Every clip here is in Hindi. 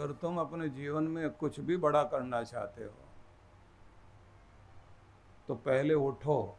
अगर तुम अपने जीवन में कुछ भी बड़ा करना चाहते हो। तो पहले उठो।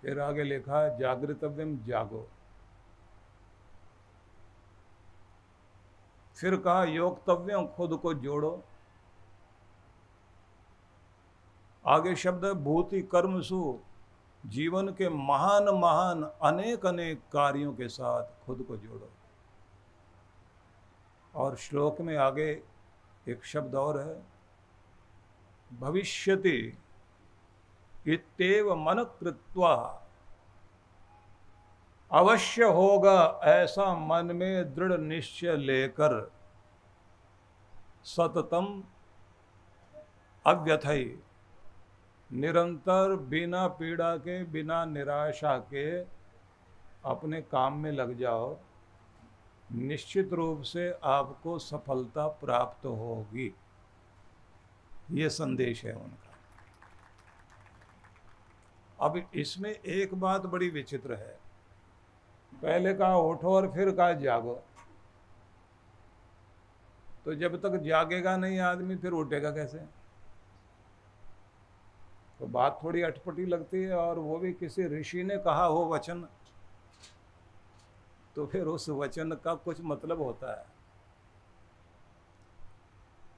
फिर आगे लिखा है जागृतव्यम जागो। फिर कहा योगतव्यम खुद को जोड़ो। आगे शब्द, भूति कर्मसु जीवन के महान महान, अनेक अनेक कार्यों के साथ खुद को जोड़ो। और श्लोक में आगे एक शब्द और है। भविष्यति इतव मन कृत्वा अवश्य होगा ऐसा मन में दृढ़ निश्चय लेकर सततम अव्यथई। निरंतर बिना पीड़ा के, बिना निराशा के अपने काम में लग जाओ। निश्चित रूप से आपको सफलता प्राप्त होगी। ये संदेश है उनका। अब इसमें एक बात बड़ी विचित्र है। पहले कहा, उठो और फिर कहा, जागो। तो जब तक जागेगा नहीं आदमी, फिर उठेगा कैसे? तो बात थोड़ी अटपटी लगती है और वो भी किसी ऋषि ने कहा हो वचन। तो फिर उस वचन का कुछ मतलब होता है।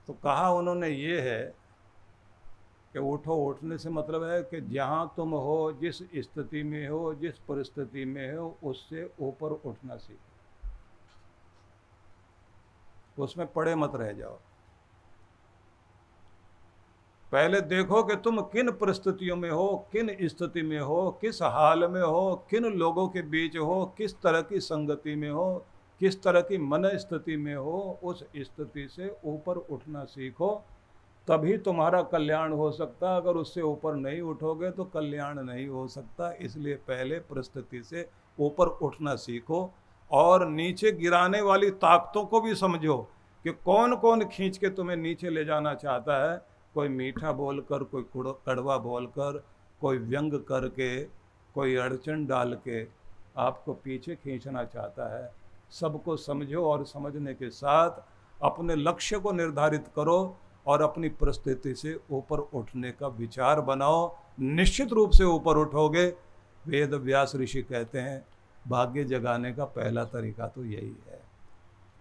तो कहा उन्होंने ये है कि उठो, उठने से मतलब है कि जहाँ तुम हो, जिस स्थिति में हो, जिस परिस्थिति में हो, उससे ऊपर उठना सीखो। उसमें पड़े मत रह जाओ। पहले देखो कि तुम किन परिस्थितियों में हो, किन स्थिति में हो, किस हाल में हो, किन लोगों के बीच हो, किस तरह की संगति में हो, किस तरह की मन स्थिति में हो, उस स्थिति से ऊपर उठना सीखो। तभी तुम्हारा कल्याण हो सकता, अगर उससे ऊपर नहीं उठोगे तो कल्याण नहीं हो सकता। इसलिए पहले परिस्थिति से ऊपर उठना सीखो और नीचे गिराने वाली ताकतों को भी समझो कि कौन कौन खींच के तुम्हें नीचे ले जाना चाहता है। कोई मीठा बोलकर, कोई कड़वा बोलकर, कोई व्यंग करके, कोई अड़चन डाल के आपको पीछे खींचना चाहता है। सबको समझो और समझने के साथ अपने लक्ष्य को निर्धारित करो और अपनी परिस्थिति से ऊपर उठने का विचार बनाओ। निश्चित रूप से ऊपर उठोगे। वेद व्यास ऋषि कहते हैं, भाग्य जगाने का पहला तरीका तो यही है।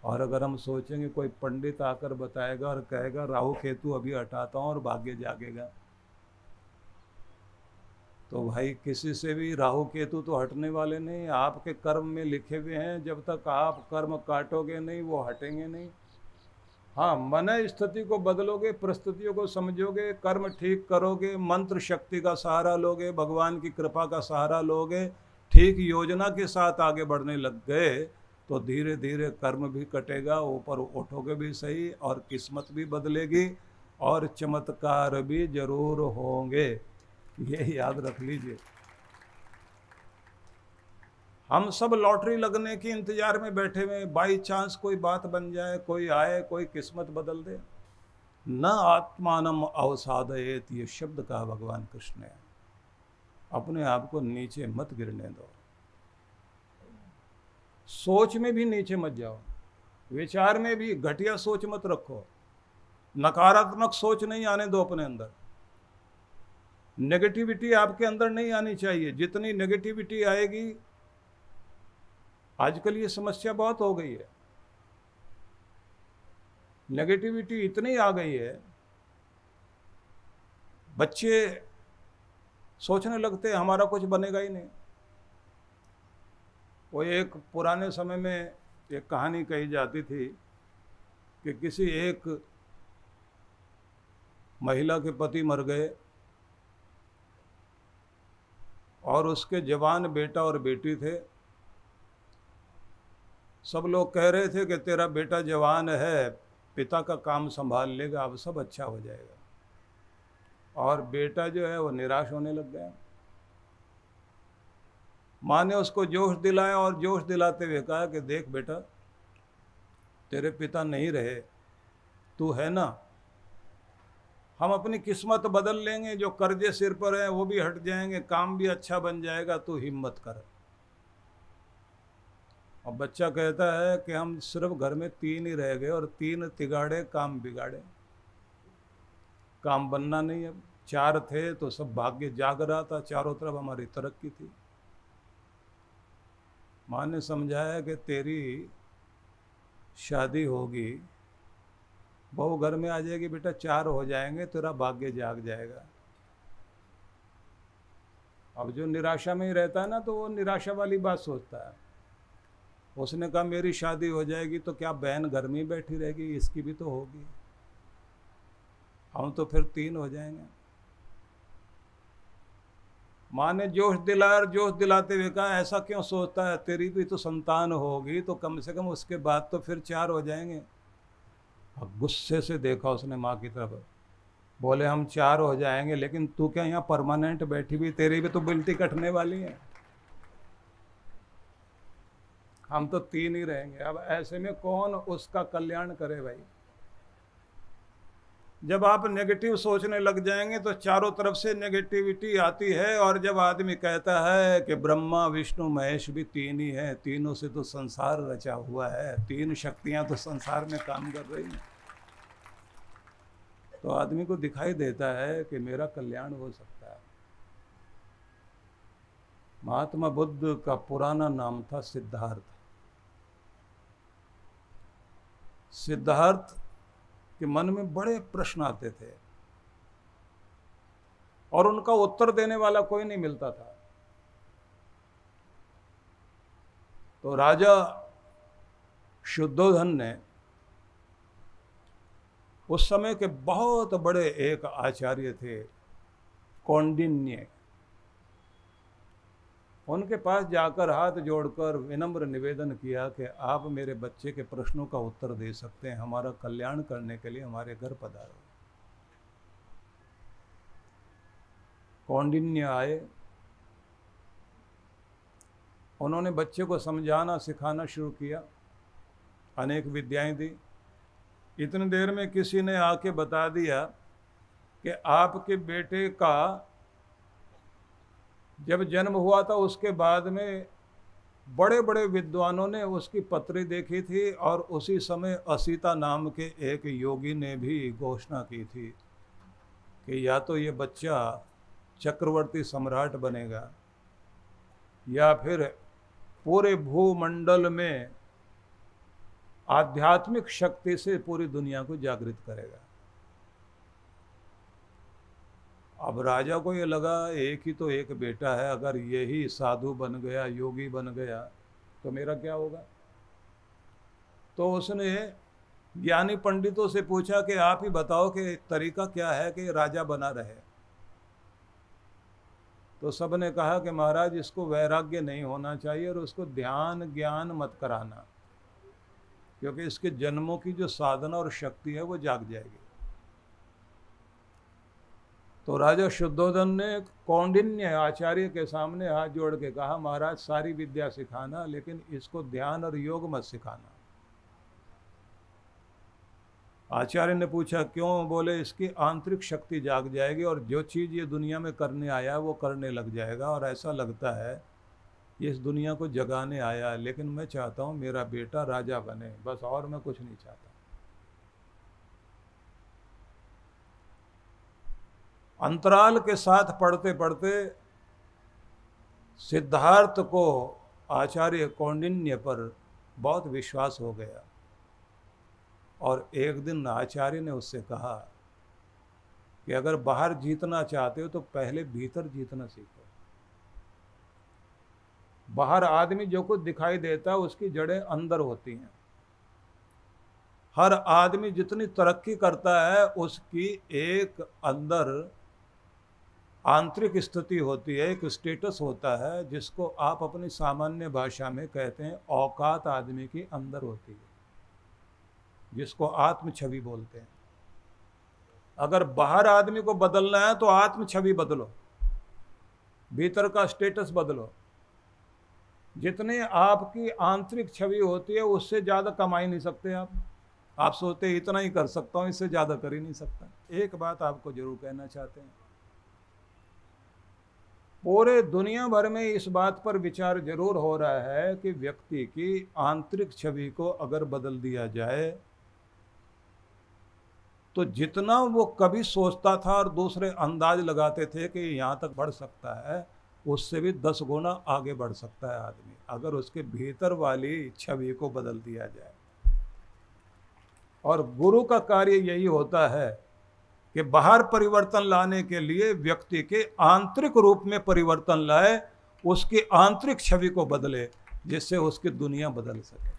और अगर हम सोचेंगे कोई पंडित आकर बताएगा और कहेगा, राहु केतु अभी हटाता हूँ और भाग्य जागेगा। तो भाई किसी से भी राहु केतु तो हटने वाले नहीं, आपके कर्म में लिखे हुए हैं, जब तक आप कर्म काटोगे नहीं, वो हटेंगे नहीं। हाँ मन स्थिति को बदलोगे, परिस्थितियों को समझोगे, कर्म ठीक करोगे, मंत्र शक्ति का सहारा लोगे, भगवान की कृपा का सहारा लोगे, ठीक योजना के साथ आगे बढ़ने लग गए तो धीरे धीरे कर्म भी कटेगा, ऊपर उठोगे भी सही और किस्मत भी बदलेगी और चमत्कार भी ज़रूर होंगे। ये याद रख लीजिए। हम सब लॉटरी लगने के इंतज़ार में बैठे हुए बाई चांस कोई बात बन जाए, कोई आए, कोई किस्मत बदल दे। न आत्मानम अवसादयत, ये शब्द कहा भगवान कृष्ण ने। अपने आप को नीचे मत गिरने दो। सोच में भी नीचे मत जाओ। विचार में भी घटिया सोच मत रखो। नकारात्मक सोच नहीं आने दो अपने अंदर। नेगेटिविटी आपके अंदर नहीं आनी चाहिए। जितनी नेगेटिविटी आएगी, आजकल ये समस्या बहुत हो गई है। नेगेटिविटी इतनी आ गई है, बच्चे सोचने लगते हैं, हमारा कुछ बनेगा ही नहीं। वो एक पुराने समय में एक कहानी कही जाती थी कि किसी एक महिला के पति मर गए और उसके जवान बेटा और बेटी थे। सब लोग कह रहे थे कि तेरा बेटा जवान है, पिता का काम संभाल लेगा, अब सब अच्छा हो जाएगा। और बेटा जो है वो निराश होने लग गया। माँ ने उसको जोश दिलाया और जोश दिलाते हुए कहा कि देख बेटा, तेरे पिता नहीं रहे, तू है ना? हम अपनी किस्मत बदल लेंगे, जो कर्जे सिर पर हैं, वो भी हट जाएँगे, काम भी अच्छा बन जाएगा, तू हिम्मत कर। और बच्चा कहता है कि हम सिर्फ़ घर में तीन ही रह गए और तीन तिगाड़े काम बिगाड़े। काम बनना नहीं अब चार थे तो सब भाग्य जाग रहा था, चारों तरफ़ हमारी तरक्की थी। माँ ने समझाया कि तेरी शादी होगी, बहू घर में आ जाएगी, बेटा चार हो जाएँगे, तेरा भाग्य जाग जाएगा। अब जो निराशा में ही रहता है ना तो वो निराशा वाली बात सोचता है। उसने कहा, मेरी शादी हो जाएगी तो क्या बहन घर में बैठी रहेगी? इसकी भी तो होगी। हम तो फिर तीन हो जाएँगे। माँ ने जोश दिलाया और जोश दिलाते हुए कहा, ऐसा क्यों सोचता है? तेरी भी तो संतान होगी तो कम से कम उसके बाद तो फिर चार हो जाएँगे। और गुस्से से देखा उसने माँ की तरफ़। बोले, हम चार हो जाएँगे, लेकिन तू क्या यहाँ परमानेंट बैठी हुई? तेरी भी तो बिल्टी कटने वाली है। हम तो तीन ही रहेंगे। अब ऐसे में कौन उसका कल्याण करे भाई? जब आप नेगेटिव सोचने लग जाएँगे तो चारों तरफ़ से नेगेटिविटी आती है और जब आदमी कहता है कि ब्रह्मा, विष्णु, महेश भी तीन ही है, तीनों से तो संसार रचा हुआ है, तीन शक्तियाँ तो संसार में काम कर रही हैं। तो आदमी को दिखाई देता है कि मेरा कल्याण हो सकता है। महात्मा बुद्ध का पुराना नाम था सिद्धार्थ। सिद्धार्थ के मन में बड़े प्रश्न आते थे। और उनका उत्तर देने वाला कोई नहीं मिलता था। तो राजा शुद्धोधन ने उस समय के बहुत बड़े एक आचार्य थे, कौंडिन्य उनके पास जाकर हाथ जोड़कर विनम्र निवेदन किया कि आप मेरे बच्चे के प्रश्नों का उत्तर दे सकते हैं, हमारा कल्याण करने के लिए हमारे घर पधारो। कौंडिन्य आए। उन्होंने बच्चे को समझाना, सिखाना शुरू किया। अनेक विद्याएँ दी। इतनी देर में किसी ने आके बता दिया कि आपके बेटे का जब जन्म हुआ था, उसके बाद में बड़े बड़े विद्वानों ने उसकी पत्री देखी थी और उसी समय असीता नाम के एक योगी ने भी घोषणा की थी कि या तो ये बच्चा चक्रवर्ती सम्राट बनेगा या फिर पूरे भूमंडल में आध्यात्मिक शक्ति से पूरी दुनिया को जागृत करेगा। अब राजा को ये लगा, एक ही तो एक बेटा है, अगर यही साधु बन गया, योगी बन गया तो मेरा क्या होगा? तो उसने ज्ञानी पंडितों से पूछा कि, आप ही बताओ कि तरीका क्या है कि राजा बना रहे? तो सबने कहा कि, महाराज, इसको वैराग्य नहीं होना चाहिए और उसको ध्यान ज्ञान मत कराना, क्योंकि इसके जन्मों की जो साधना और शक्ति है, वो जाग जाएगी। तो राजा शुद्धोधन ने कौंडिन्य आचार्य के सामने हाथ जोड़ के कहा, महाराज, सारी विद्या सिखाना, लेकिन इसको ध्यान और योग मत सिखाना। आचार्य ने पूछा, क्यों? बोले, इसकी आंतरिक शक्ति जाग जाएगी और जो चीज़ ये दुनिया में करने आया वो करने लग जाएगा और ऐसा लगता है, ये इस दुनिया को जगाने आया लेकिन मैं चाहता हूँ मेरा बेटा राजा बने, बस और मैं कुछ नहीं चाहता। अंतराल के साथ पढ़ते पढ़ते सिद्धार्थ को आचार्य कौंडिन्य पर बहुत विश्वास हो गया। और एक दिन आचार्य ने उससे कहा कि अगर बाहर जीतना चाहते हो तो पहले भीतर जीतना सीखो। बाहर आदमी जो कुछ दिखाई देता है उसकी जड़ें अंदर होती हैं। हर आदमी जितनी तरक्की करता है उसकी एक अंदर आंतरिक स्थिति होती है, एक स्टेटस होता है, जिसको आप अपनी सामान्य भाषा में कहते हैं, औकात आदमी के अंदर होती है, जिसको आत्म छवि बोलते हैं। अगर बाहर आदमी को बदलना है तो आत्म छवि बदलो, भीतर का स्टेटस बदलो। जितने आपकी आंतरिक छवि होती है, उससे ज़्यादा कमा ही नहीं सकते आप। आप सोचते इतना ही कर सकता हूँ, इससे ज़्यादा कर ही नहीं सकता। एक बात आपको ज़रूर कहना चाहते हैं। पूरे दुनिया भर में इस बात पर विचार ज़रूर हो रहा है कि व्यक्ति की आंतरिक छवि को अगर बदल दिया जाए तो जितना वो कभी सोचता था और दूसरे अंदाज लगाते थे कि यहाँ तक बढ़ सकता है, उससे भी दस गुना आगे बढ़ सकता है आदमी, अगर उसके भीतर वाली छवि को बदल दिया जाए। और गुरु का कार्य यही होता है कि बाहर परिवर्तन लाने के लिए व्यक्ति के आंतरिक रूप में परिवर्तन लाए, उसकी आंतरिक छवि को बदले, जिससे उसकी दुनिया बदल सके।